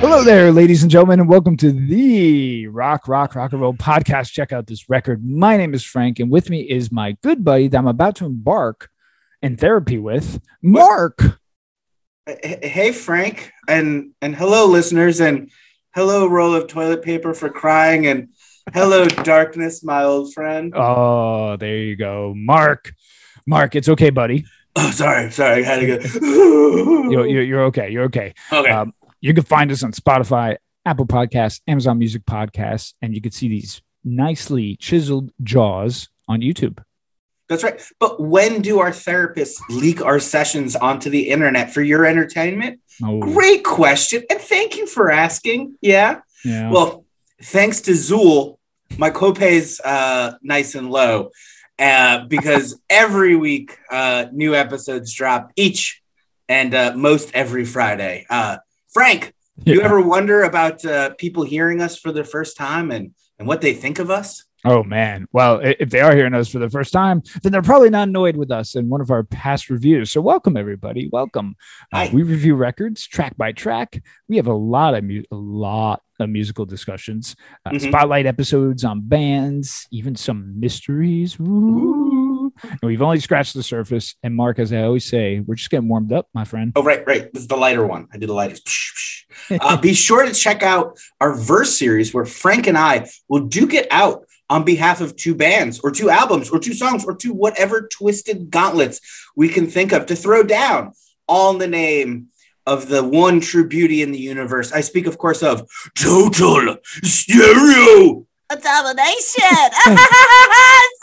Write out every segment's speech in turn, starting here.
Hello there, ladies and gentlemen, and welcome to the Rock, Rock, Rock and Roll podcast. Check out this record. My name is Frank, and with me is my good buddy that I'm about to embark in therapy with, Mark. Hey Frank, and and hello listeners, and hello roll of toilet paper for crying, and hello darkness, my old friend. Oh, there you go, Mark. Mark, it's okay, buddy. Oh, sorry, sorry, I had to go. You're, you're, you're okay. You're okay. okay, Um, you can find us on Spotify, Apple Podcasts, Amazon Music Podcasts, and you can see these nicely chiseled jaws on YouTube. that's right. But when do our therapists leak our sessions onto the internet for your entertainment? Oh, Great question, and thank you for asking. Yeah. yeah. Well, thanks to Zool, my copay's uh, nice and low uh, because every week uh, new episodes drop each and uh, most every Friday. Frank, you ever wonder about uh, people hearing us for the first time and, and what they think of us? Oh man. Well, if they are hearing us for the first time, then they're probably not annoyed with us in one of our past reviews. So welcome everybody. Welcome. Uh, we review records track by track. We have a lot of mu- a lot of musical discussions, uh, Mhm. spotlight episodes on bands, even some mysteries. Ooh. And we've only scratched the surface. And Mark, as I always say, we're just getting warmed up, my friend. Oh, right, right. This is the lighter one. I did the lightest. uh, be sure to check out our verse series where Frank and I will duke it out on behalf of two bands or two albums or two songs or two whatever twisted gauntlets we can think of to throw down, all in the name of the one true beauty in the universe. I speak, of course, of total stereo. Abomination!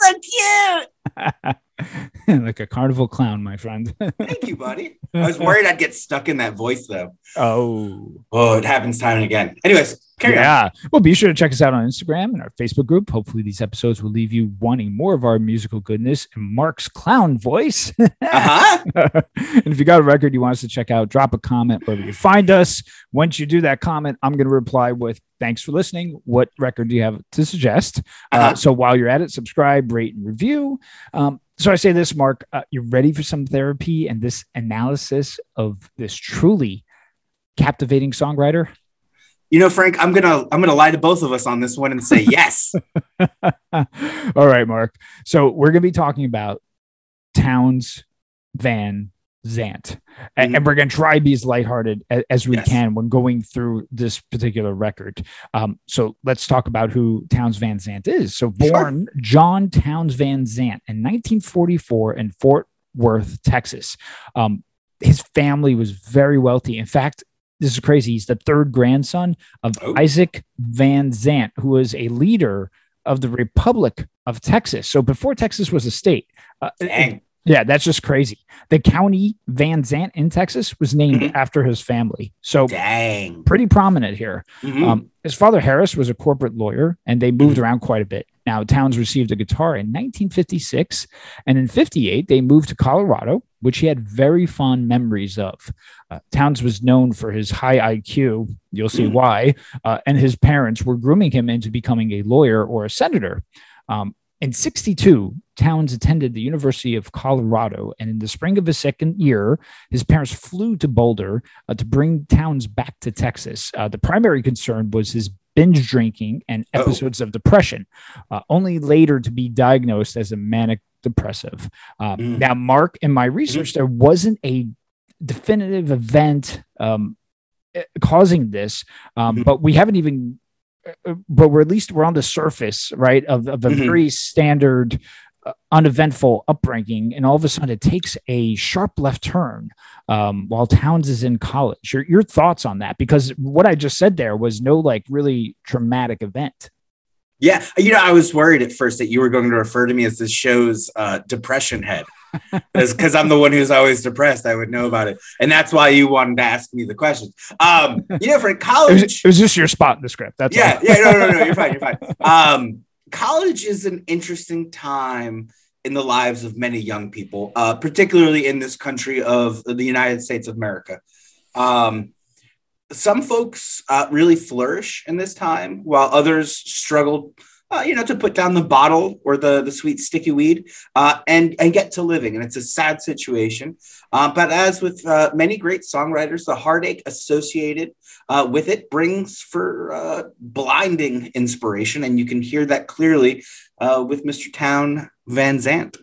so cute. like a carnival clown, my friend. Thank you, buddy. I was worried I'd get stuck in that voice, though. oh. Oh, it happens time and again. Anyways, carry on. yeah. Well, be sure to check us out on Instagram and our Facebook group. Hopefully, these episodes will leave you wanting more of our musical goodness and Mark's clown voice. Uh-huh. and if you got a record you want us to check out, drop a comment wherever you find us. Once you do that comment, I'm going to reply with thanks for listening. What record do you have to suggest? Uh, Uh-huh. so while you're at it, subscribe, rate, and review. Um, so I say this, Mark, uh, you're ready for some therapy and this analysis of this truly captivating songwriter? You know, Frank, I'm gonna I'm gonna lie to both of us on this one and say yes. All right, Mark. So we're going to be talking about Townes Van Zandt, A- and, Mhm. we're going to try to be as lighthearted as, as we Yes. can when going through this particular record. Um, so let's talk about who Townes Van Zandt is. So Sure. born John Townes Van Zandt in 1944 in Fort Worth, Texas. Um, his family was very wealthy. In fact, this is crazy. He's the third grandson of Oh. Isaac Van Zandt, who was a leader of the Republic of Texas. So before Texas was a state, uh. Yeah, that's just crazy. The county Van Zandt in Texas was named Mhm. after his family. So Dang. pretty prominent here. Mhm. Um, his father Harris was a corporate lawyer, and they moved around quite a bit. Now Townes received a guitar in 1956, and in 58 they moved to Colorado, which he had very fond memories of. Uh, Townes was known for his high IQ. You'll see Mhm. why. Uh, and his parents were grooming him into becoming a lawyer or a senator. Um, in 62, Townes attended the University of Colorado, and in the spring of his second year, his parents flew to Boulder uh, to bring Townes back to Texas. Uh, the primary concern was his binge drinking and Oh. episodes of depression, uh, only later to be diagnosed as a manic depressive. Uh, Mm. Now, Mark, in my research, there wasn't a definitive event um, eh, causing this, um, Mhm. but we haven't even. uh, But we're at least we're on the surface, right, of, of a Mhm. very standard, uneventful upbringing, and all of a sudden it takes a sharp left turn um, while Townes is in college. Your your thoughts on that? Because what I just said there was no like really traumatic event. Yeah, you know, I was worried at first that you were going to refer to me as this show's uh, depression head. because I'm the one who's always depressed. I would know about it, and that's why you wanted to ask me the questions. Um, you know, for It college, was, it was just your spot in the script. That's yeah, yeah, no, no, no, you're fine, you're fine. Um, college is an interesting time in the lives of many young people, uh, particularly in this country of the United States of America. Um, some folks uh, really flourish in this time, while others struggle, uh, you know, to put down the bottle or the the sweet sticky weed uh, and and get to living. And it's a sad situation. Uh, but as with uh, many great songwriters, the heartache associated uh, with it brings for uh, blinding inspiration, and you can hear that clearly with Mr. Town Van Zandt.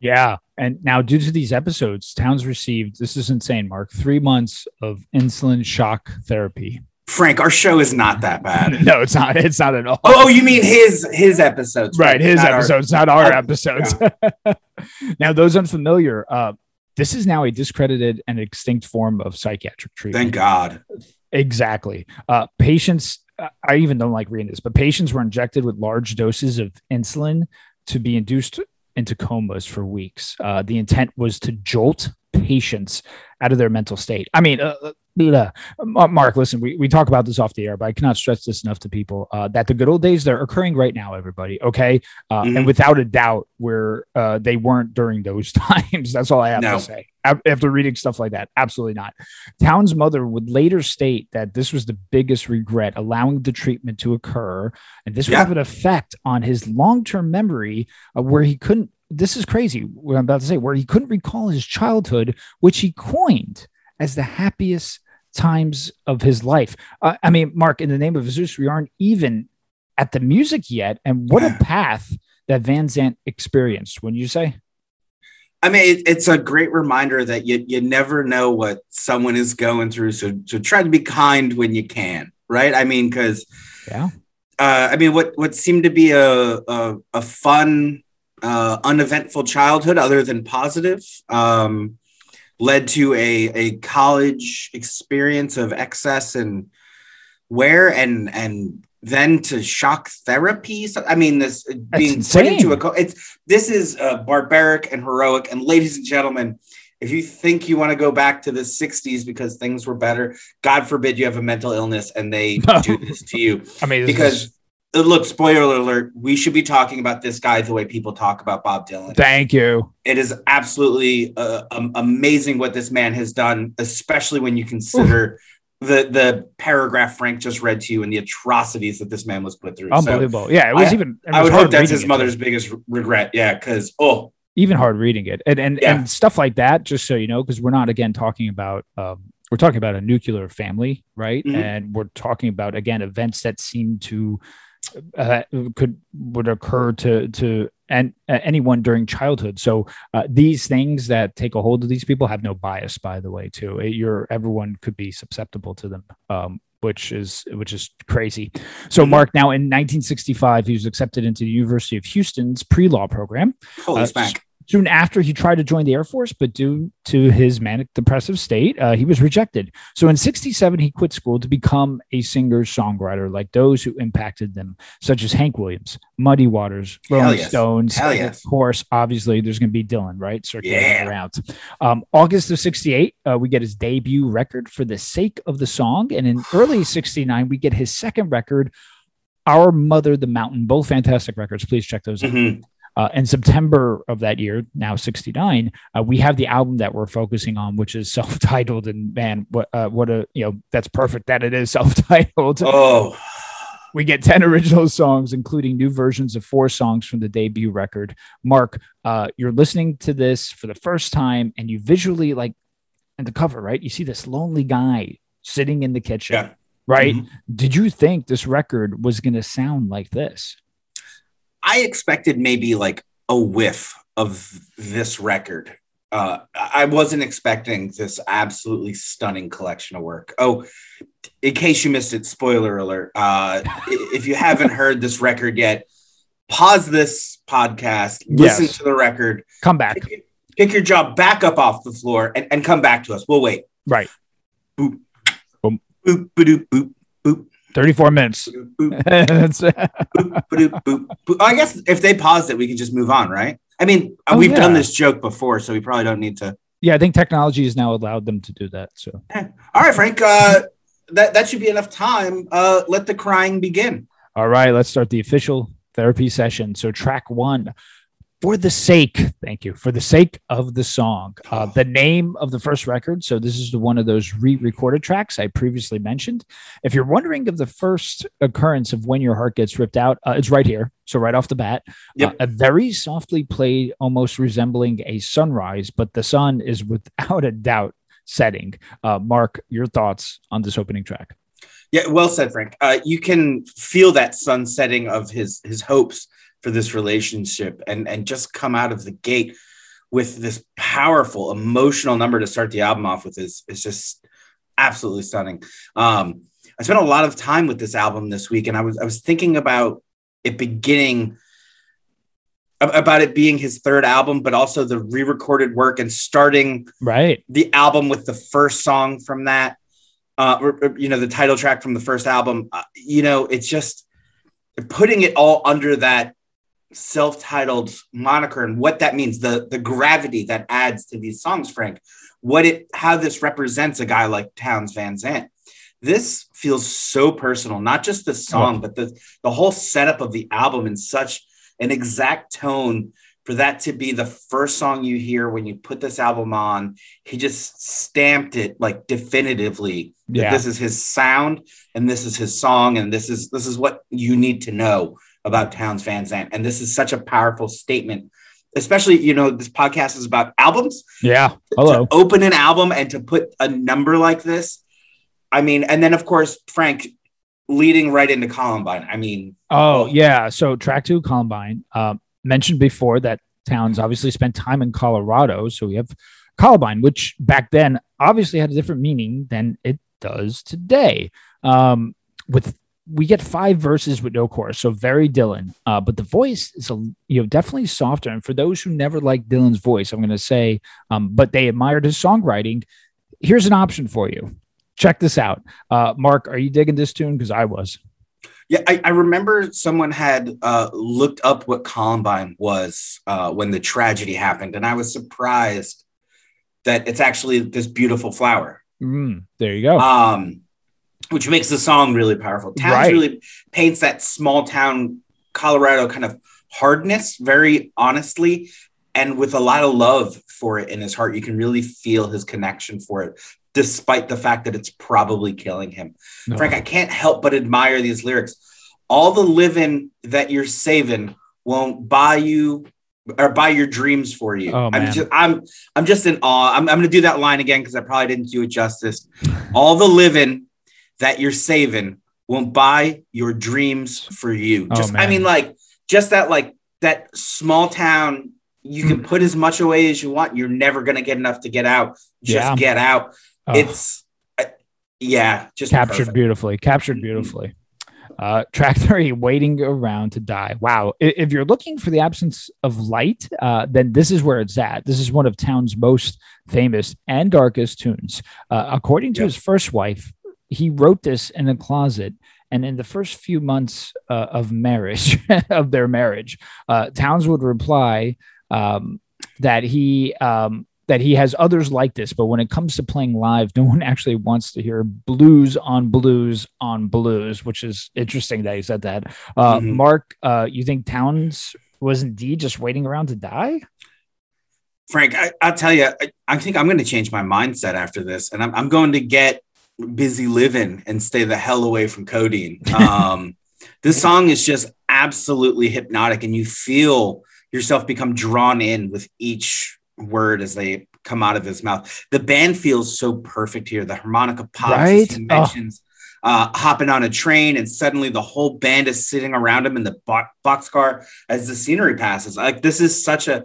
Yeah. And now, due to these episodes, Townes received this is insane, Mark three months of insulin shock therapy. Frank, our show is not that bad. No, it's not. It's not at all. Oh, oh, you mean his his episodes? right. His not our- episodes, not our our- episodes. now, those unfamiliar, uh, this is now a discredited and extinct form of psychiatric treatment. Thank God. Exactly. Uh, patients, I even don't like reading this, but patients were injected with large doses of insulin to be induced into comas for weeks. Uh, the intent was to jolt patients out of their mental state. I mean, uh, uh, Mark, listen, we, we talk about this off the air, but I cannot stress this enough to people uh, that the good old days they're occurring right now, everybody. Okay. Uh, Mhm. And without a doubt, where uh, they weren't during those times. That's all I have No. to say. Af- After reading stuff like that, absolutely not. Townes' mother would later state that this was the biggest regret, allowing the treatment to occur. And this would have an effect on his long term memory, uh, where he couldn't. This is crazy, what I'm about to say, where he couldn't recall his childhood, which he coined as the happiest times of his life. Uh, I mean, Mark, in the name of Zeus, we aren't even at the music yet. And what a path that Van Zandt experienced, when you say? I mean, it, it's a great reminder that you you never know what someone is going through. So so try to be kind when you can, right? I mean, because Yeah. uh, I mean, what what seemed to be a a, a fun, uh, uneventful childhood, other than positive, um, led to a a college experience of excess and wear, and and then to shock therapy. So, I mean, this being put into a co- it's this is uh, barbaric and heroic. And ladies and gentlemen, if you think you want to go back to the 60s because things were better, God forbid you have a mental illness and they No. do this to you. I mean, Because is- uh, look, spoiler alert, we should be talking about this guy the way people talk about Bob Dylan. thank you. It is absolutely uh, um, amazing what this man has done, especially when you consider the the paragraph Frank just read to you and the atrocities that this man was put through. So Unbelievable. yeah, it was I- even. it I would hope that's his it, mother's biggest regret. Yeah, because oh, even hard reading it and and, Yeah. and stuff like that just so you know because we're not again talking about um, we're talking about a nuclear family right Mhm. and we're talking about again events that seem to uh, could would occur to to and uh, anyone during childhood. So uh, these things that take a hold of these people have no bias by the way too. You're everyone could be susceptible to them um, which is which is crazy. So mark now in 1965 he was accepted into the university of houston's pre-law program. Holy Uh, smack! Soon after, he tried to join the Air Force, but due to his manic depressive state, uh, he was rejected. So in 67, he quit school to become a singer songwriter like those who impacted them, such as Hank Williams, Muddy Waters, Rolling yes. Stones. Hell and yes. Of course, obviously, there's going to be Dylan, right? Circulating Yeah. around. Um, August of 68, uh, we get his debut record for the sake of the song. And in early 69, we get his second record, Our Mother the Mountain. Both fantastic records. Please check those out. Uh, in September of that year, now 69, uh, we have the album that we're focusing on, which is self-titled. And man, what uh, what a you know that's perfect that it is self-titled. Oh, We get 10 original songs, including new versions of four songs from the debut record. Mark, uh, you're listening to this for the first time, and you visually like in the cover, right? You see this lonely guy sitting in the kitchen, Yeah. right? Mhm. Did you think this record was going to sound like this? I expected maybe like a whiff of this record. Uh, I wasn't expecting this absolutely stunning collection of work. Oh, in case you missed it, spoiler alert. Uh, if you haven't heard this record yet, pause this podcast, listen Yes. to the record, Come back, pick, pick your job back up off the floor, and, and come back to us. We'll wait. right? Boop, Boom. boop, boop, boop, boop, 34 minutes. I guess if they paused it, we can just move on, right? I mean, uh, Oh, we've done this joke before, so we probably don't need to. Yeah, I think technology has now allowed them to do that. So All right, Frank. Uh, that that should be enough time. Uh, let the crying begin. All right, let's start the official therapy session. So, track one, for the sake, thank you, for the sake of the song, uh, the name of the first record. So, this is the one of those re recorded tracks I previously mentioned. If you're wondering of the first occurrence of when your heart gets ripped out, uh, it's right here. So, right off the bat, Yep. uh, a very softly played, almost resembling a sunrise, but the sun is without a doubt setting. Uh, Mark, your thoughts on this opening track? Yeah, well said, Frank. Uh, you can feel that sun setting of his his hopes for this relationship, and and just come out of the gate with this powerful emotional number to start the album off with is is just absolutely stunning. Um, I spent a lot of time with this album this week, and I was I was thinking about it beginning about it being his third album, but also the re-recorded work and starting Right. the album with the first song from that uh or, or, you know the title track from the first album uh, you know it's just putting it all under that self-titled moniker and what that means the the gravity that adds to these songs frank what it how this represents a guy like Townes Van Zandt this feels so personal not just the song but the the whole setup of the album in such an exact tone for that to be the first song you hear when you put this album on. He just stamped it like definitively that Yeah. this is his sound and this is his song and this is this is what you need to know about Townes Van Zandt and this is such a powerful statement especially you know this podcast is about albums Yeah. Hello. to open an album and to put a number like this I mean and then of course Frank leading right into Columbine I mean Oh, yeah. So track two, Columbine. Uh, mentioned before that Townes obviously spent time in Colorado. So we have Columbine, which back then obviously had a different meaning than it does today. Um, with we get five verses with no chorus, so very Dylan. Uh, but the voice is a you know definitely softer. And for those who never liked Dylan's voice, I'm going to say, um, but they admired his songwriting. Here's an option for you. Check this out, uh, Mark. Are you digging this tune? Because I was. Yeah, I, I remember someone had uh, looked up what Columbine was uh, when the tragedy happened, and I was surprised that it's actually this beautiful flower, Mm, there you go. um, which makes the song really powerful. Townes Right. really paints that small town Colorado kind of hardness very honestly and with a lot of love for it in his heart. You can really feel his connection for it, despite the fact that it's probably killing him. No. Frank, I can't help but admire these lyrics. All the living that you're saving won't buy you or buy your dreams for you. Oh, I'm just I'm I'm just in awe. I'm, I'm gonna do that line again because I probably didn't do it justice. All the living that you're saving won't buy your dreams for you. Oh, I mean, like just that like that small town. You Hmm. can put as much away as you want. You're never gonna get enough to get out. Just Yeah. get out. Oh. It's uh, yeah, just captured perfect. beautifully captured beautifully uh track three waiting around to die wow if you're looking for the absence of light uh then this is where it's at this is one of Townes' most famous and darkest tunes uh, according to Yep. his first wife he wrote this in a closet and in the first few months uh, of marriage of their marriage uh Townes would reply um that he um that he has others like this, but when it comes to playing live, no one actually wants to hear blues on blues on blues, which is interesting that he said that. Uh, Mhm. Mark, uh, you think Townes was indeed just waiting around to die? Frank, I, I'll tell you, I, I think I'm going to change my mindset after this, and I'm, I'm going to get busy living and stay the hell away from codeine. Um, this song is just absolutely hypnotic, and you feel yourself become drawn in with each word as they come out of his mouth. The band feels so perfect here. The harmonica pops, Right? he Oh. mentions. Uh, hopping on a train, and suddenly the whole band is sitting around him in the bo- boxcar as the scenery passes. Like this is such a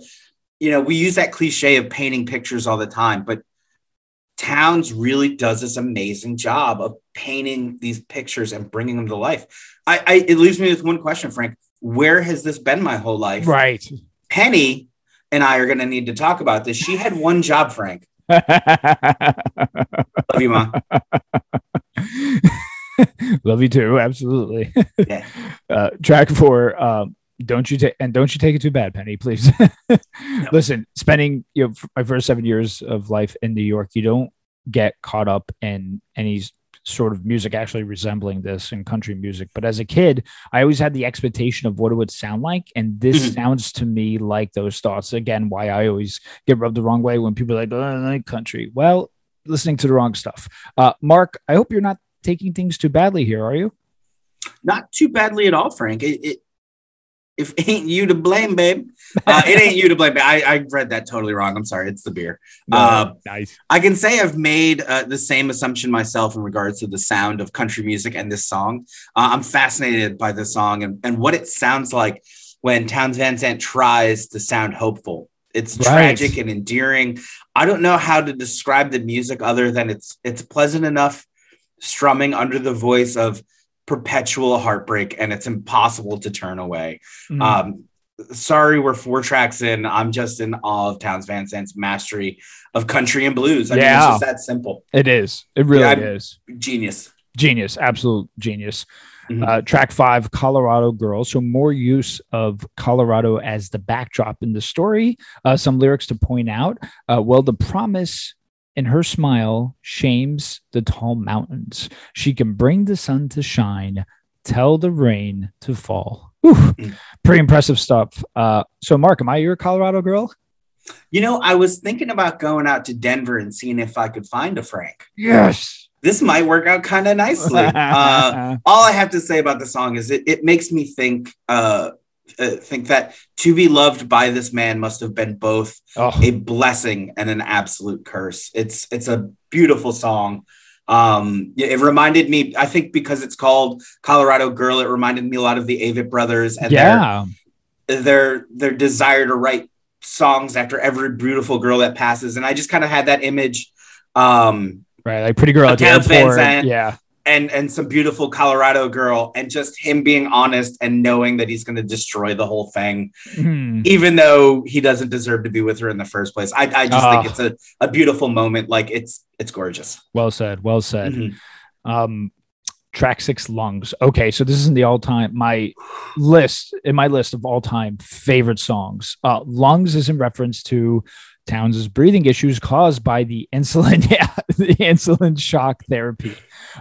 you know, we use that cliche of painting pictures all the time, but Townes really does this amazing job of painting these pictures and bringing them to life. I, I it leaves me with one question, Frank. Where has this been my whole life? Right. Penny and I are going to need to talk about this. She had one job, Frank. Love you, mom. Love you too. Absolutely. Yeah. Uh, track four, um, don't you take and don't you take it too bad, Penny, please. Listen, spending you know my first seven years of life in New York, you don't get caught up in any sort of music actually resembling this in country music. But as a kid, I always had the expectation of what it would sound like. And this Mhm. sounds to me like those thoughts. Again, why I always get rubbed the wrong way when people are like, oh, I like country. Well, listening to the wrong stuff. Uh, Mark, I hope you're not taking things too badly here, are you? Not too badly at all, Frank. It, it if ain't you to blame, babe. Uh, it ain't you to blame. I, I read that totally wrong. I'm sorry. It's the beer. Uh, nice. I can say I've made uh, the same assumption myself in regards to the sound of country music and this song. Uh, I'm fascinated by the song and, and what it sounds like when Townes Van Zandt tries to sound hopeful. It's Right. tragic and endearing. I don't know how to describe the music other than it's it's pleasant enough strumming under the voice of perpetual heartbreak and it's impossible to turn away. Mm. Um, sorry, we're four tracks in. I'm just in awe of Townes Van Zandt's mastery of country and blues. I mean, Yeah. it's just that simple. it is. It really Yeah, is. Genius. Genius. Absolute genius. Mhm. Uh, track five, Colorado Girl. So more use of Colorado as the backdrop in the story. Uh, some lyrics to point out. Uh, well, the promise in her smile shames the tall mountains. She can bring the sun to shine, tell the rain to fall. Whew. Mm. Pretty impressive stuff. Uh, so, Mark, am I your Colorado girl? You know, I was thinking about going out to Denver and seeing if I could find a Frank. Yes. This might work out kind of nicely. Uh, all I have to say about the song is it, it makes me think uh, uh, think that to be loved by this man must have been both oh, a blessing and an absolute curse. It's it's a beautiful song. Um, it reminded me, I think, because it's called Colorado Girl, it reminded me a lot of the Avett Brothers and yeah. their their their desire to write songs after every beautiful girl that passes. And I just kind of had that image. Um, Right. Like Pretty Girl at the Towns Van. Yeah. And and some beautiful Colorado girl, and just him being honest and knowing that he's going to destroy the whole thing, Hmm. even though he doesn't deserve to be with her in the first place. I, I just Ah. think it's a, a beautiful moment. Like it's it's gorgeous. Well said. Well said. Mhm. um track six lungs okay so this is in the all-time my list in my list of all-time favorite songs uh lungs is in reference to Townes's breathing issues caused by the insulin yeah the insulin shock therapy.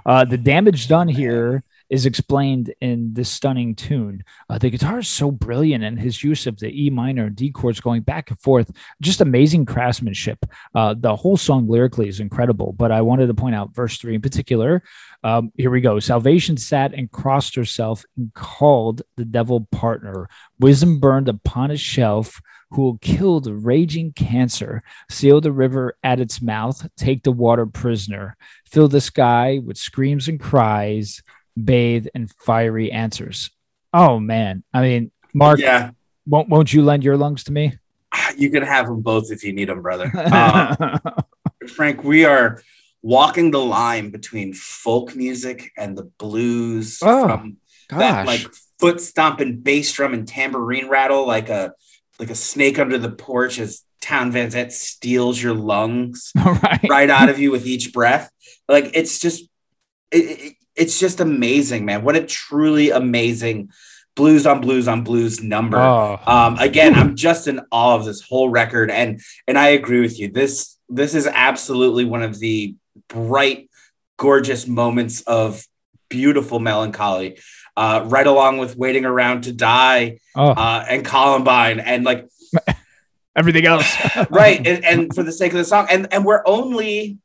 Uh the damage done here is explained in this stunning tune. Uh, the guitar is so brilliant, and his use of the E minor and D chords going back and forth, just amazing craftsmanship. Uh, the whole song lyrically is incredible, but I wanted to point out verse three in particular. Um, here we go. Salvation sat and crossed herself and called the devil partner. Wisdom burned upon a shelf. Who will kill the raging cancer? Seal the river at its mouth. Take the water prisoner. Fill the sky with screams and cries. Bathe in fiery answers. Oh man! I mean, Mark, Yeah, won't won't you lend your lungs to me? you can have them both if you need them, brother. Uh, Frank, we are walking the line between folk music and the blues Oh, from Gosh, that like foot stomping bass drum and tambourine rattle like a like a snake under the porch as Town Van Zandt steals your lungs right. right out of you with each breath. Like it's just it, it- it's just amazing, man. What a truly amazing blues on blues on blues number. Oh, Um, again, I'm just in awe of this whole record, and and I agree with you. This this is absolutely one of the bright, gorgeous moments of beautiful melancholy, uh, right along with "Waiting Around to Die" oh, uh, and "Columbine," and like everything else. right, and, and for the sake of the song, and and we're only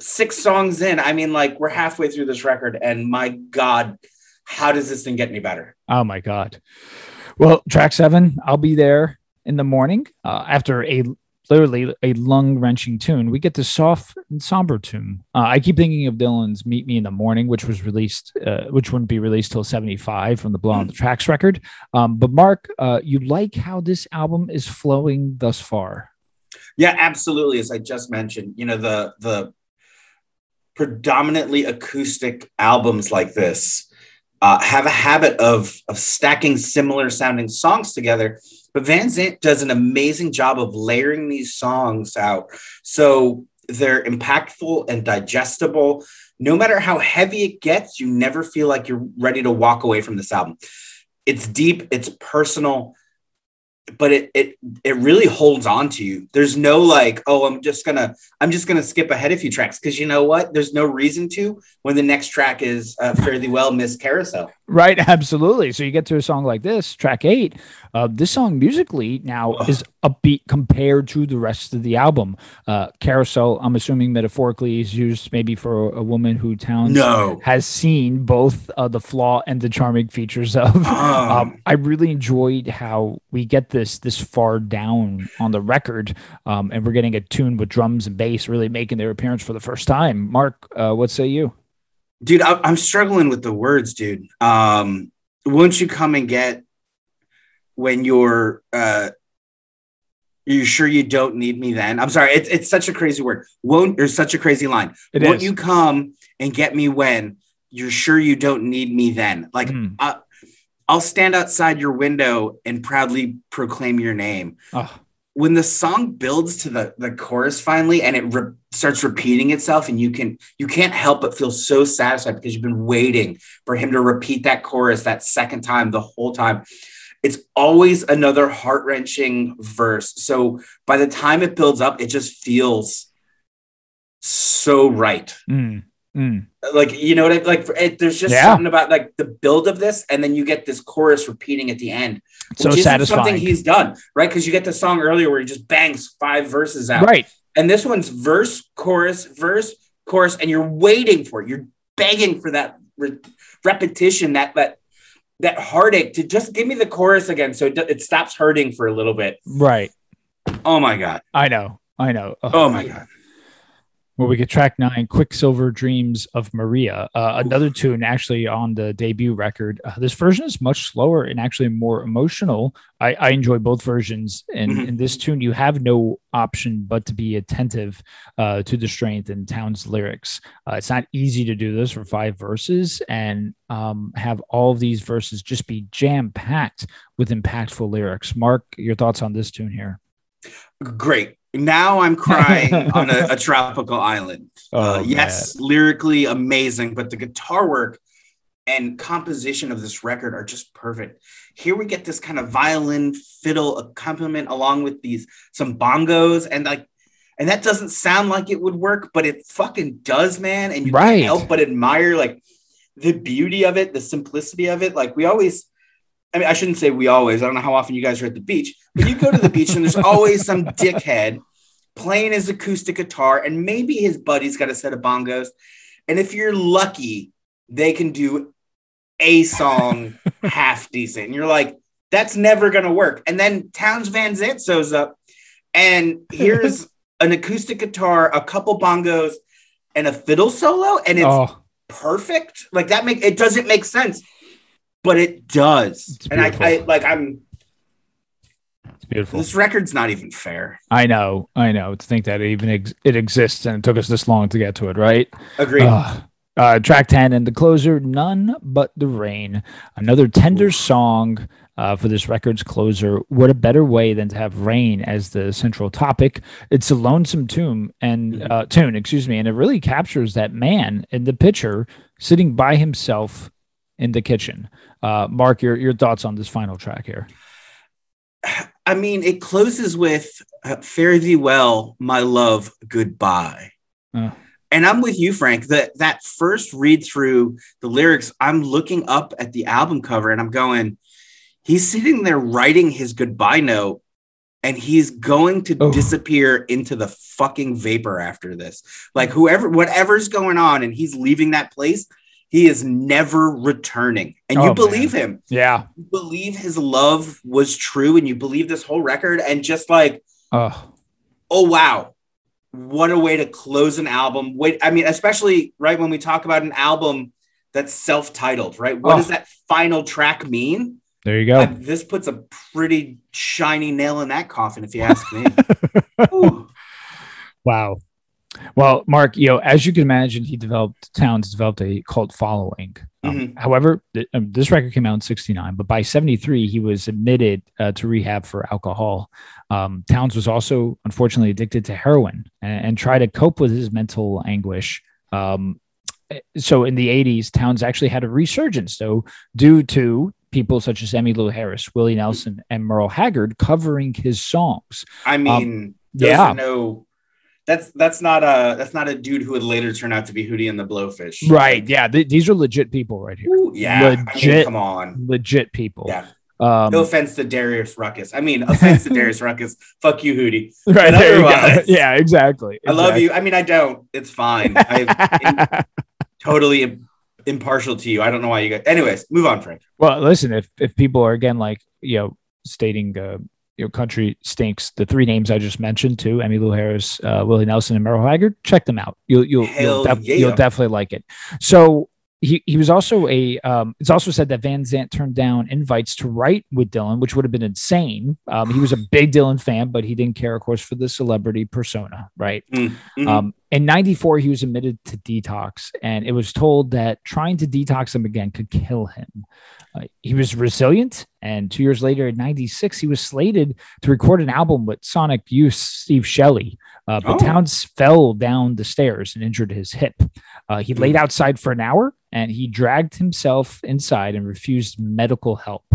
six songs in. I mean, like we're halfway through this record, and my God, how does this thing get any better? Oh my god. Well, track seven, I'll be there in the morning uh, after a literally a lung wrenching tune. We get the soft and somber tune. Uh, I keep thinking of Dylan's "Meet Me in the Morning," which was released, uh, which wouldn't be released till '75 from the Blood on the Tracks record. Um, but Mark, uh, you like how this album is flowing thus far? Yeah, absolutely. As I just mentioned, you know, the the predominantly acoustic albums like this uh, have a habit of of stacking similar sounding songs together. But Van Zandt does an amazing job of layering these songs out so they're impactful and digestible. No matter how heavy it gets, you never feel like you're ready to walk away from this album. it's deep, it's personal, but it it it really holds on to you. There's no like, oh, I'm just gonna I'm just gonna skip ahead a few tracks because you know what? There's no reason to when the next track is uh, fairly well Miss Carousel. Right, absolutely. So you get to a song like this, track eight. Uh, this song musically now Ugh. is upbeat compared to the rest of the album. Uh, Carousel, I'm assuming metaphorically is used maybe for a, a woman who Townes No. has seen both uh, the flaw and the charming features of. Um, Um, I really enjoyed how we get this this far down on the record, um, and we're getting a tune with drums and bass really making their appearance for the first time. Mark, uh, what say you? Dude I, i'm struggling with the words dude. Um won't you come and get when you're uh you sure you don't need me then? I'm sorry it's, it's such a crazy word. Won't there's such a crazy line. It won't is. you come and get me when you're sure you don't need me then? Like Mm. uh, i'll stand outside your window and proudly proclaim your name. Oh, when the song builds to the the chorus finally and it re- starts repeating itself and you can you can't help but feel so satisfied because you've been waiting for him to repeat that chorus that second time the whole time it's always another heart-wrenching verse so by the time it builds up it just feels so right mm, mm. like you know what I like it, there's just Yeah. something about like the build of this and then you get this chorus repeating at the end So satisfying. something he's done right because you get the song earlier where he just bangs five verses out Right. and this one's verse chorus verse chorus and you're waiting for it you're begging for that re- repetition that that that heartache to just give me the chorus again so it, it stops hurting for a little bit Right. oh my god I know. I know. Ugh. oh my god Well, we get track nine, Quicksilver Dreams of Maria, uh, another tune actually on the debut record. Uh, this version is much slower and actually more emotional. I, I enjoy both versions. And Mhm. in this tune, you have no option but to be attentive uh, to the strength in Townes' lyrics. Uh, it's not easy to do this for five verses and um, have all of these verses just be jam packed with impactful lyrics. Mark, your thoughts on this tune here? great now i'm crying on a, a tropical island uh, Oh, yes, lyrically amazing, but the guitar work and composition of this record are just perfect. Here we get this kind of violin fiddle accompaniment along with these some bongos and like and that doesn't sound like it would work, but it fucking does, man. And you Right. can't help but admire like the beauty of it, the simplicity of it. Like we always I mean, I shouldn't say we always. I don't know how often you guys are at the beach, but you go to the beach and there's always some dickhead playing his acoustic guitar, and maybe his buddy's got a set of bongos. And if you're lucky, they can do a song half decent. And you're like, that's never going to work. And then Townes Van Zandt shows up, and here's an acoustic guitar, a couple bongos, and a fiddle solo, and it's Oh, perfect. Like that make it doesn't make sense, but it does. And I, I like I'm it's beautiful. this record's not even fair. I know, I know. To think that it even ex- it exists and it took us this long to get to it, right? Agreed. Ugh. Uh, track 10 and the closer, None But the Rain. Another tender song uh, for this record's closer. What a better way than to have rain as the central topic? It's a lonesome tune and Mhm. uh, tune, excuse me, and it really captures that man in the picture sitting by himself in the kitchen. Uh, Mark, your, your thoughts on this final track here? I mean, it closes with uh, "Fare thee well, my love, goodbye." Uh. And I'm with you, Frank. That that first read through the lyrics, I'm looking up at the album cover and I'm going, he's sitting there writing his goodbye note, and he's going to Oh. disappear into the fucking vapor after this. Like whoever, whatever's going on, and he's leaving that place. He is never returning, and you Oh, believe him. Yeah. you believe his love was true and you believe this whole record and just like Oh, oh wow. What a way to close an album. Wait i mean especially right when we talk about an album that's self-titled right? What Oh. does that final track mean? There you go. Uh, this puts a pretty shiny nail in that coffin if you ask me. Wow. Well, Mark, you know, as you can imagine, he developed Townes developed a cult following. Um, Mhm. However, th- um, this record came out in '69, but by '73 he was admitted uh, to rehab for alcohol. Um, Townes was also unfortunately addicted to heroin and, and tried to cope with his mental anguish. Um, so in the 80s, Townes actually had a resurgence, though, due to people such as Emmylou Harris, Willie Nelson, and Merle Haggard covering his songs. I mean, those yeah. no. That's that's not a that's not a dude who would later turn out to be Hootie and the Blowfish. Right. Yeah. th- these are legit people right here. Ooh, yeah. I mean, Legit. come on. Legit people. Yeah. Um, No offense to Darius Rucker. I mean, offense to Darius Rucker. Fuck you, Hootie. right. There you go. Yeah. Exactly. I love you. I mean, I don't. It's fine. Exactly. totally im- impartial to you. I don't know why you guys. Anyways, move on, Frank. well, listen, if, if people are again, like, you know, stating, uh, you know, country stinks. The three names I just mentioned too, Emmylou Harris, uh, Willie Nelson, and Merle Haggard. Check them out. You'll you'll you'll, def- yeah. you'll definitely like it. So he, he was also a um, it's also said that Van Zandt turned down invites to write with Dylan, which would have been insane. Um, he was a big Dylan fan, but he didn't care, of course, for the celebrity persona, right? Mhm. Um, in 94, he was admitted to detox, and it was told that trying to detox him again could kill him. Uh, he was resilient, and two years later, in 96, he was slated to record an album with Sonic Youth Steve Shelley. Uh, but Oh. Townes fell down the stairs and injured his hip. Uh, he laid outside for an hour and he dragged himself inside and refused medical help.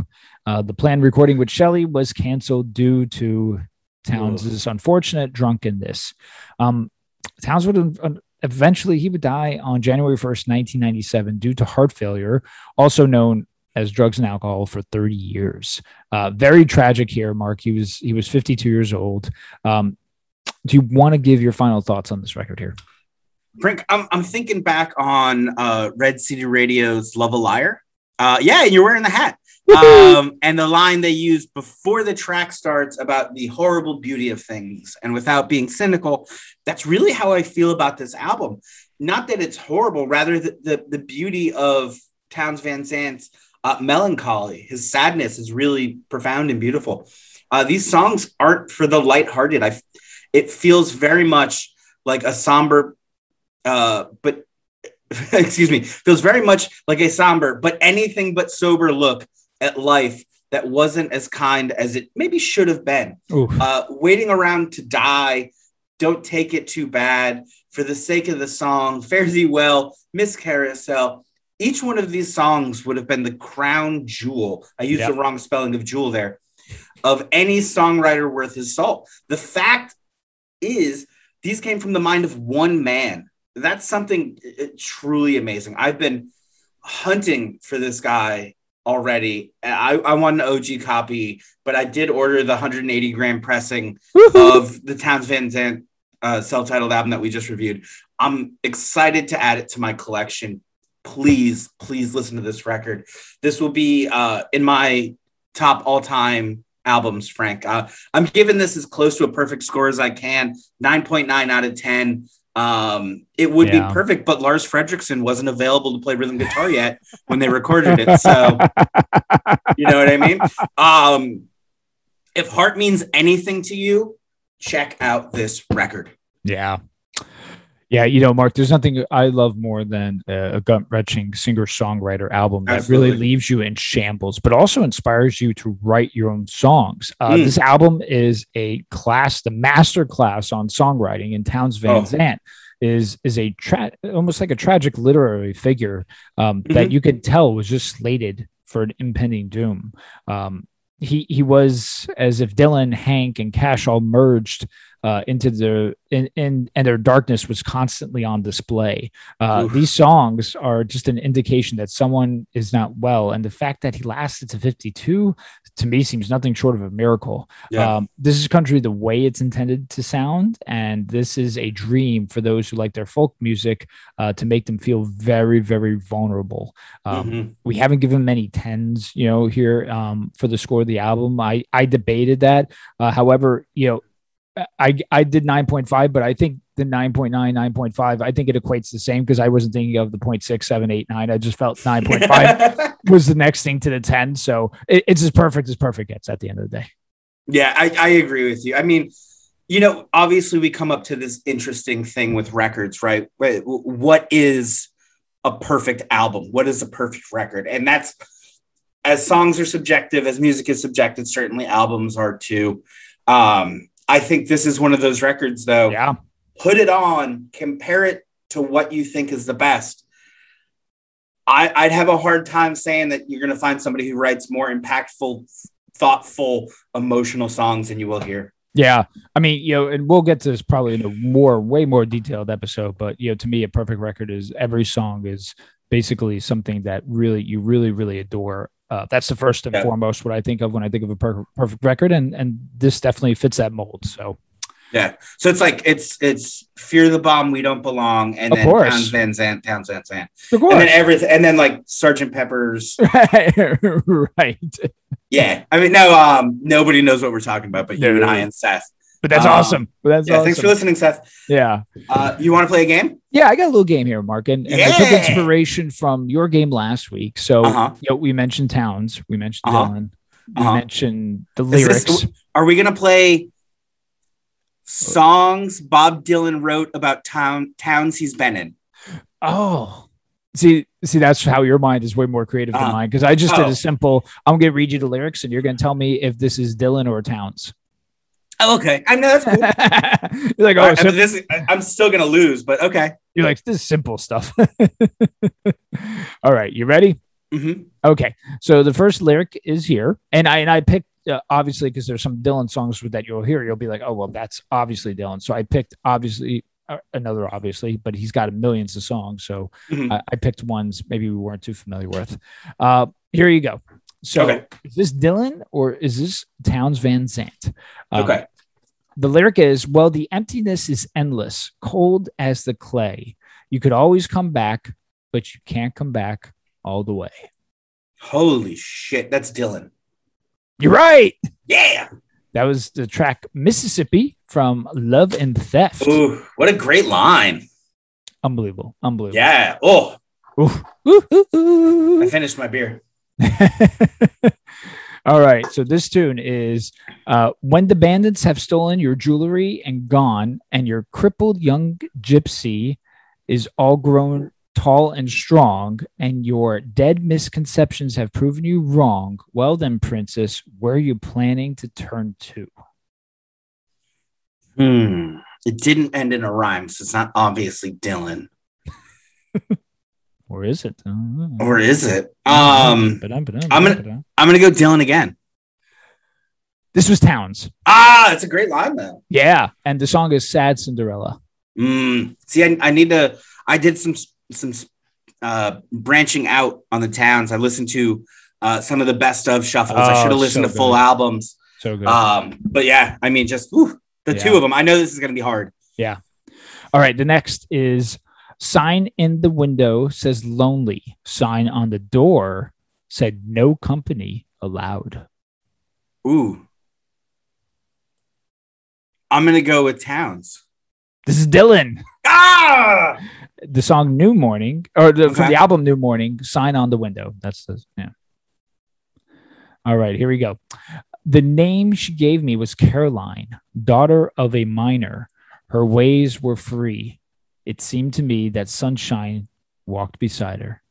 Uh, the planned recording with Shelley was canceled due to Townes' unfortunate drunkenness. Um, Townes would eventually he would die on January 1st, 1997, due to heart failure, also known as drugs and alcohol for 30 years. Uh, very tragic here, Mark. He was he was 52 years old. Um, do you want to give your final thoughts on this record here? Frank, I'm, I'm thinking back on uh, Red City Radio's Love a Liar. Uh, yeah, you're wearing the hat. Um, and the line they used before the track starts about the horrible beauty of things. And without being cynical, that's really how I feel about this album. Not that it's horrible, rather the, the, the beauty of Townes Van Zandt's uh, melancholy. His sadness is really profound and beautiful. Uh, these songs aren't for the lighthearted. I, it feels very much like a somber uh, but excuse me, feels very much like a somber, but anything but sober look at life that wasn't as kind as it maybe should have been. Uh, waiting around to die, don't take it too bad. For the sake of the song, fare thee well, Miss Carousel. Each one of these songs would have been the crown jewel. I used Yep. the wrong spelling of jewel there. Of any songwriter worth his salt. The fact is, these came from the mind of one man. That's something uh, truly amazing. I've been hunting for this guy already. I, I want an OG copy, but I did order the 180 gram pressing of the Townes Van Zandt uh, self-titled album that we just reviewed. I'm excited to add it to my collection. Please, please listen to this record. This will be uh, in my top all-time albums, Frank. Uh, I'm giving this as close to a perfect score as I can. 9.9 out of 10. Um, it would Yeah. be perfect, but Lars Frederiksen wasn't available to play rhythm guitar yet when they recorded it. So you know what I mean? Um, if heart means anything to you, check out this record. Yeah. Yeah, you know, Mark, there's nothing I love more than a, gut wrenching singer songwriter album that really leaves you in shambles, but also inspires you to write your own songs. Uh, Mm. This album is a class, the master class on songwriting, and Townes Van Oh. Zandt is is a tra- almost like a tragic literary figure um, that Mhm. you could tell was just slated for an impending doom. Um, he he was as if Dylan, Hank, and Cash all merged uh, into the in, in and their darkness was constantly on display. Uh, these songs are just an indication that someone is not well, and the fact that he lasted to 52 to me seems nothing short of a miracle. Yeah. Um, this is country the way it's intended to sound, and this is a dream for those who like their folk music uh, to make them feel very, very vulnerable. Um, Mhm. we haven't given many tens, you know, here um, for the score of the album. I I debated that. Uh, however, you know, I I did 9.5, but I think the 9.9, 9.5, I think it equates the same because I wasn't thinking of the 0.6, 7, 8, 9. I just felt 9.5 was the next thing to the 10. So it, it's as perfect as perfect gets at the end of the day. yeah, I, I agree with you. I mean, you know, obviously we come up to this interesting thing with records, right? What is a perfect album? What is a perfect record? And that's as songs are subjective, as music is subjective, certainly albums are too. Um, I think this is one of those records, though. Yeah. put it on, compare it to what you think is the best. I, I'd have a hard time saying that you're going to find somebody who writes more impactful, thoughtful, emotional songs than you will here. Yeah, I mean, you know, and we'll get to this probably in a more, way more detailed episode. But you know, to me, a perfect record is every song is basically something that really you really, really adore. Uh, that's the first and Yeah. foremost what I think of when I think of a per- perfect record, and and this definitely fits that mold. So Yeah. So it's like it's it's Fear the Bomb, We Don't Belong, and Of then course. Townes Van Zandt, Townes Van Zandt. And then everything and then like Sergeant Pepper's. right. Yeah. I mean, no, um, nobody knows what we're talking about, but you and I and Seth. But that's Um, awesome. That's Yeah, awesome. thanks for listening, Seth. Yeah. Uh, you want to play a game? Yeah, I got a little game here, Mark, and, and I took inspiration from your game last week. So Uh-huh. you know, we mentioned Townes, we mentioned Uh-huh. Dylan, we Uh-huh. mentioned the Is this- lyrics. Are we gonna play songs Bob Dylan wrote about town towns he's been in? oh, see, see, that's how your mind is way more creative than Uh-huh. mine because I just did Oh. a simple. I'm gonna read you the lyrics, and you're gonna tell me if this is Dylan or Townes. Oh, okay. I know that's cool. you're like, oh, right, I sim- mean, this is, I- I'm still gonna lose, but okay. you're like this is simple stuff. All right, you ready? Mhm. Okay, so the first lyric is here, and I and I picked uh, obviously because there's some Dylan songs that you'll hear. You'll be like, oh well, that's obviously Dylan. So I picked obviously uh, another obviously, but he's got millions of songs. So Mhm. I, I picked ones maybe we weren't too familiar with. Uh, here you go. So Okay. is this Dylan or is this Townes Van Zandt? Um, Okay. The lyric is, well, the emptiness is endless, cold as the clay. You could always come back, but you can't come back all the way. Holy shit, that's Dylan. You're right. Yeah. That was the track Mississippi from Love and Theft. Ooh, what a great line. Unbelievable. Unbelievable. Yeah. Oh. Ooh, ooh, ooh. I finished my beer. All right. So this tune is uh, when the bandits have stolen your jewelry and gone, and your crippled young gypsy is all grown tall and strong, and your dead misconceptions have proven you wrong. Well, then, princess, where are you planning to turn to? Hmm. It didn't end in a rhyme, so it's not obviously Dylan. Or is it? Uh, Or is it? Um, I'm gonna- I'm gonna go Dylan again. This was Townes. Ah, it's a great line though. Yeah, and the song is "Sad Cinderella." Mm. See, I, I need to. I did some some uh, branching out on the Townes. I listened to uh, some of the best of shuffles. I Oh, should have listened so to full albums. So good. Um, but yeah, I mean, just whew, the Yeah. two of them. I know this is gonna be hard. Yeah. All right, the next is sign in the window says lonely. Sign on the door said no company allowed. Ooh, I'm gonna go with Townes. This is Dylan. Ah, The song New Morning, or the, from the album New Morning, sign on the window. That's the, yeah. All right, here we go. The name she gave me was Caroline, daughter of a miner. Her ways were free. It seemed to me that sunshine walked beside her.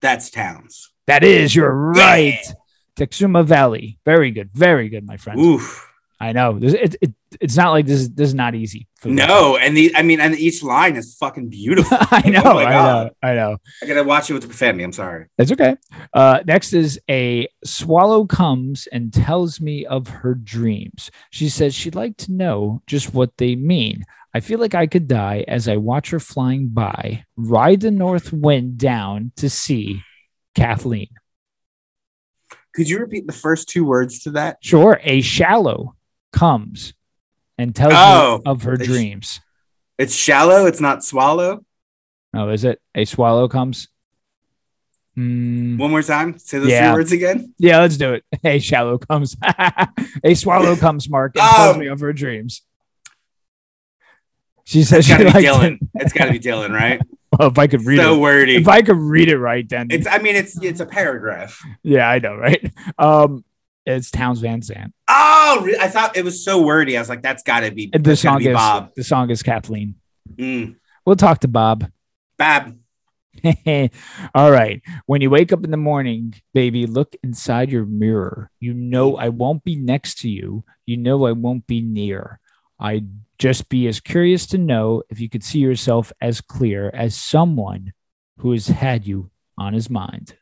that's Townes. That is, you're right. Yeah. Tecumseh Valley. Very good. Very good, my friend. Oof. I know. It, it, it's not like this is, this is not easy. No, and the I mean, and each line is fucking beautiful. I know. Oh I know. I know. I gotta watch it with the family. I'm sorry. That's okay. Uh, next is a swallow comes and tells me of her dreams. She says she'd like to know just what they mean. I feel like I could die as I watch her flying by, ride the north wind down to see Kathleen. Could you repeat the first two words to that? Sure, a shallow comes and tells Oh, me of her sh- dreams. It's shallow. It's not swallow. Oh, is it a swallow comes? Hmm. One more time. Say those Yeah. words again. Yeah, let's do it. A shallow comes. a swallow comes, Mark, and tells Um, me of her dreams. She says It's she liked Dylan. it. It's gotta be Dylan, right? Well, if I could read so it, wordy. if I could read it right, then It's. I mean, it's. It's a paragraph. yeah, I know, right? Um, it's Townes Van Zandt. Oh, I thought it was so wordy. I was like, that's gotta be. The song be is Bob. the song is Kathleen. Mm. We'll talk to Bob. Bob. All right. When you wake up in the morning, baby, look inside your mirror. You know I won't be next to you. You know I won't be near. I'd just be as curious to know if you could see yourself as clear as someone who has had you on his mind?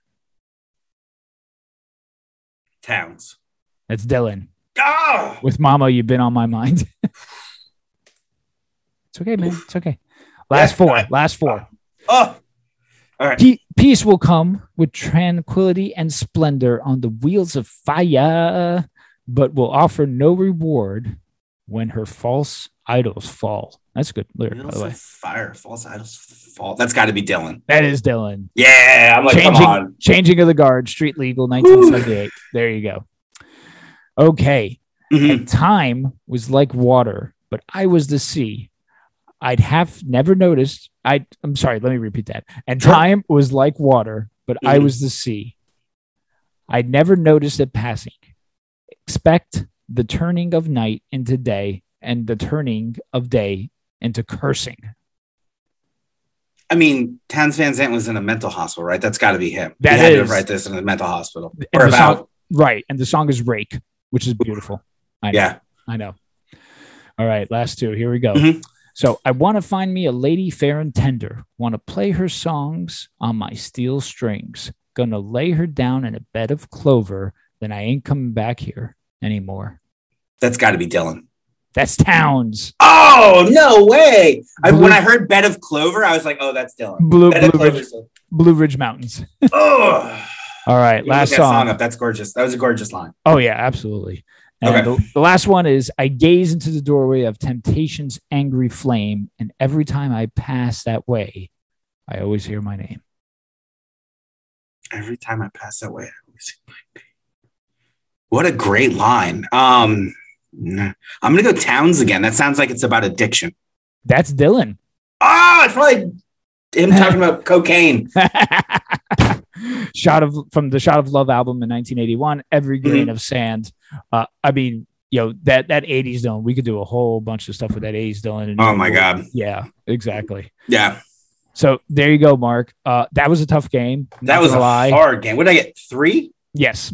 Townes. That's Dylan. Ah! With Mama, you've been on my mind. it's okay, man. It's okay. Last Yeah, four. I- Last four. Oh, all right. Pe- peace will come with tranquility and splendor on the wheels of fire, but will offer no reward when her false idols fall. That's a good lyric, by the way. Fire, false idols, fall. That's got to be Dylan. That is Dylan. Yeah, I'm like, changing, come on. changing of the guard, street legal, 1978. there you go. Okay. Mhm. And time was like water, but I was the sea. I'd have never noticed. I I'm sorry, let me repeat that. And time was like water, but I Mhm. was the sea. I'd never noticed it passing. Expect the turning of night into day and the turning of day into cursing. I mean, Townes Van Zandt was in a mental hospital, right? That's got to be him. That he had to write this in a mental hospital. And Or about. song, right. And the song is Rake, which is beautiful. I know. Yeah. I know. All right, last two. Here we go. Mhm. So I want to find me a lady fair and tender. Want to play her songs on my steel strings. Gonna lay her down in a bed of clover. Then I ain't coming back here anymore. That's got to be Dylan. That's Townes. Oh, no way. I, Blue- when I heard Bed of Clover, I was like, oh, that's Dylan. Blue Bed Blue Ridge, Blue Ridge Mountains. Oh, All right, last that song. song up. That's gorgeous. That was a gorgeous line. Oh yeah, absolutely. And Okay. the, the last one is I gaze into the doorway of temptation's angry flame, and every time I pass that way, I always hear my name. Every time I pass that way, I always see my name. What a great line. Um, nah. I'm gonna go Townes again. That sounds like it's about addiction. That's Dylan. Oh, it's probably him talking about cocaine. shot of from the Shot of Love album in 1981. Every Mm-hmm. grain of sand. Uh, I mean, you know that that 80s Dylan. We could do a whole bunch of stuff with that 80s Dylan. Oh my god. Yeah, exactly. Yeah, So there you go, Mark. Uh, that was a tough game. That was a lie. hard game. What did I get? Three? Yes,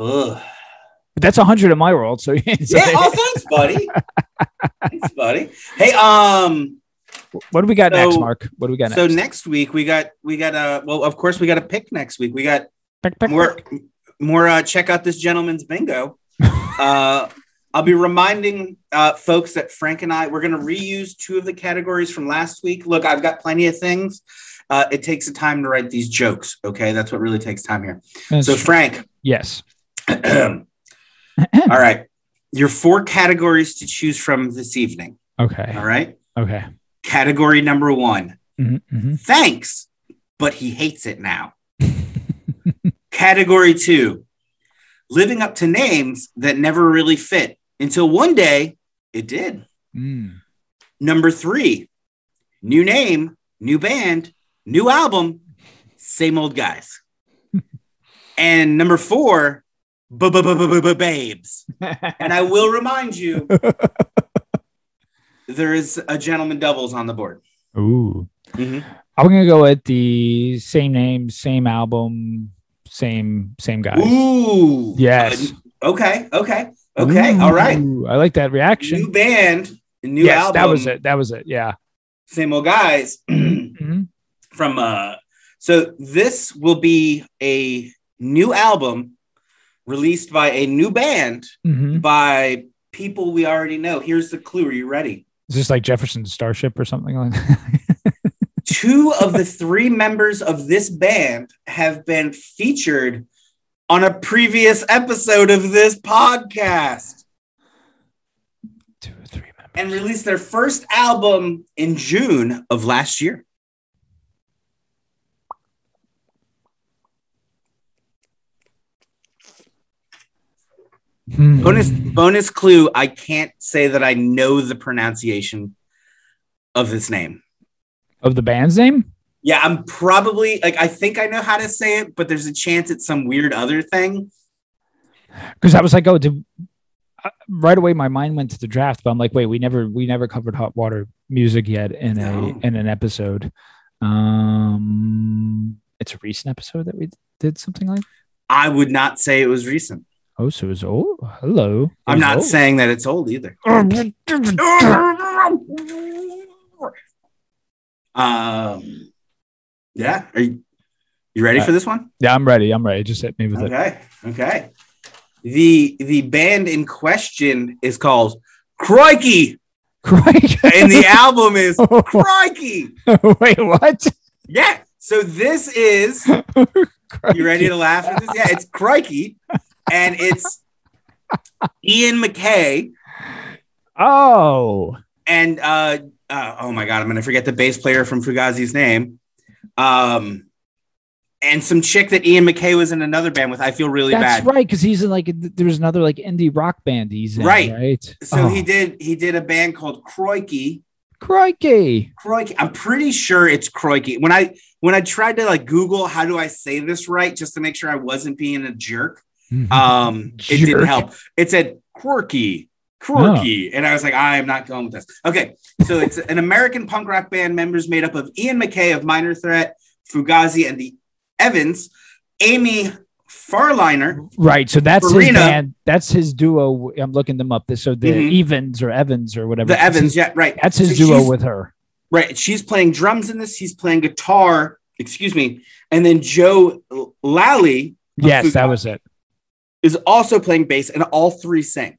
Ugh. But that's 100 in my world. So, so Yeah. Oh, thanks, buddy. thanks, buddy. Hey, um. what do we got next, Mark? What do we got next? So next? next week we got we got uh well of course we got a pick next week. We got Pick, pick, more more uh check out this gentleman's bingo. uh I'll be reminding uh folks that Frank and I we're gonna reuse two of the categories from last week. Look, I've got plenty of things. Uh it takes the time to write these jokes. Okay, that's what really takes time here. pick. So Frank, yes. all right. Your four categories to choose from this evening. Okay. All right. Okay. Category number one. Mhm, mhm. Thanks, but he hates it now. Category two, living up to names that never really fit until one day it did. Mm. Number three, new name, new band, new album, same old guys. and number four, babes. And I will remind you, there is a gentleman doubles on the board. Ooh. Mhm. I'm gonna go with the same name, same album, same same guys. Ooh. Yes. Uh, okay. Okay. Okay. All right. Ooh, I like that reaction. New band, new yes, album. that was it. That was it. Yeah. Same old guys Mhm. from uh so this will be a new album released by a new band Mhm. by people we already know. Here's the clue. Are you ready? Is this like Jefferson Starship or something like that? Two of the three members of this band have been featured on a previous episode of this podcast. Two or three members. and released their first album in June of last year. Hmm. Bonus bonus clue, I can't say that I know the pronunciation of this name. of the band's name? Yeah, I'm probably like I think I know how to say it, but there's a chance it's some weird other thing. Because I was like, oh, did, uh, right away my mind went to the draft, but I'm like, wait, we never we never covered hot water music yet in No. a in an episode. Um, it's a recent episode that we did something like. I would not say it was recent. Oh, so it's old. Hello. It I'm not old. saying that it's old either. Um, Yeah. Are you, you ready Uh, for this one? Yeah, I'm ready. I'm ready. Just hit me with it. Okay. Okay. The the band in question is called Coriky, Coriky. and the album is Coriky. Wait, what? Yeah. So this is you ready to laugh at this? Yeah, it's Coriky, and it's Ian McKay Oh, and uh, uh oh my god, I'm gonna forget the bass player from Fugazi's name. Um and some chick that Ian McKay was in another band with. I feel really that's bad. right. Because he's in like there's another like indie rock band he's in. Right. Right. So Oh, he did he did a band called Coriky. Coriky. Coriky. I'm pretty sure it's Coriky. When I when I tried to like Google how do I say this right, just to make sure I wasn't being a jerk, um, it didn't help. It said quirky, quirky, and I was like, I am not going with this. Okay, so it's an American punk rock band, members made up of Ian McKay of Minor Threat, Fugazi, and the Evens, Amy Farina. Right. So that's his Farina. band. That's his duo. I'm looking them up. So the Mhm. Evans or Evans or whatever. The Evans, his- yeah, right. That's his So duo with her. Right. She's playing drums in this. He's playing guitar. Excuse me. And then Joe Lally Yes, that was it. Is also playing bass, and all three sing.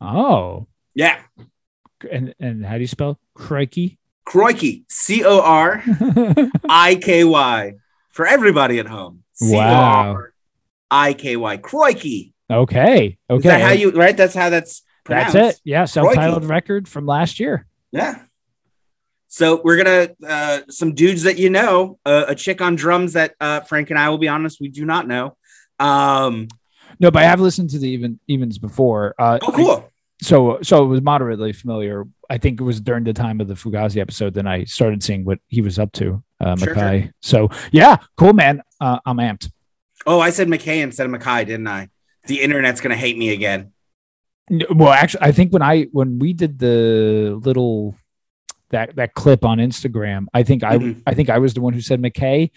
Oh. Yeah. And and how do you spell Coriky? Coriky. C O R I K Y. For everybody at home. Wow. I K Y. Coriky. okay. Okay. Is that how you, right? That's how that's That's it. Yeah. Self-titled record from last year. Yeah. So we're gonna uh, some dudes that you know, uh, a chick on drums that uh, Frank and I will be honest, we do not know. Um, No, but I have listened to the even evens before. Uh, oh, cool. so so it was moderately familiar. I think it was during the time of the Fugazi episode. that I started seeing what he was up to, uh, Sure, Mackay. So yeah, cool man. Uh, I'm amped. Oh, I said McKay instead of Mackay, didn't I? The internet's gonna hate me again. Well, actually, I think when I when we did the little that that clip on Instagram, I think I Mhm. I think I was the one who said McKay.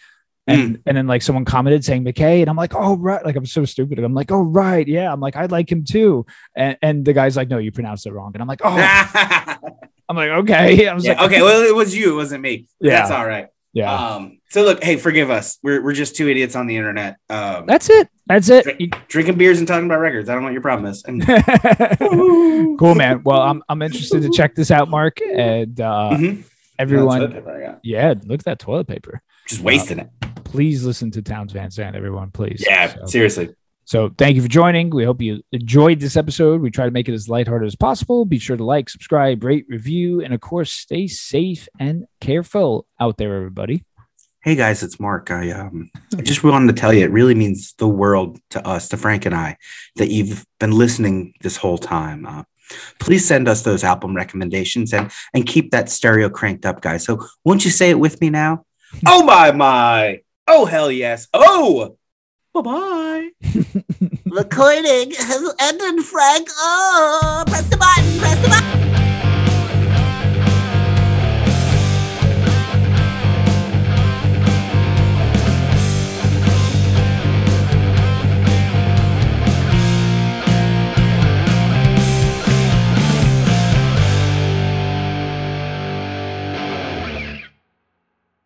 And, and then like someone commented saying McKay, and I'm like, oh right, like I'm so stupid. I'm like, oh right, yeah. I'm like, I like him too. And, and the guy's like, no, you pronounced it wrong. And I'm like, oh, I'm like, okay. I was Yeah, like, okay, well, it was you, it wasn't me. Yeah. That's all right. yeah. Um, so look, hey, forgive us. We're we're just two idiots on the internet. Um, That's it. That's it. drink- drinking beers and talking about records. I don't know what your problem is. And, cool, man. Well, I'm I'm interested to check this out, Mark, and uh, Mhm. everyone. That's what I got. Yeah, look at that toilet paper. Just wasting it. Please listen to Townes Van Zandt, everyone. Please. Yeah, So, seriously. so thank you for joining. We hope you enjoyed this episode. We try to make it as lighthearted as possible. Be sure to like, subscribe, rate, review, and of course, stay safe and careful out there, everybody. Hey guys, it's Mark. I um I just wanted to tell you it really means the world to us, to Frank and I, that you've been listening this whole time. Uh, please send us those album recommendations and and keep that stereo cranked up, guys. So won't you say it with me now? oh my my. Oh hell yes. Oh. Bye bye. Recording has ended, Frank. Oh, press the button. Press the button.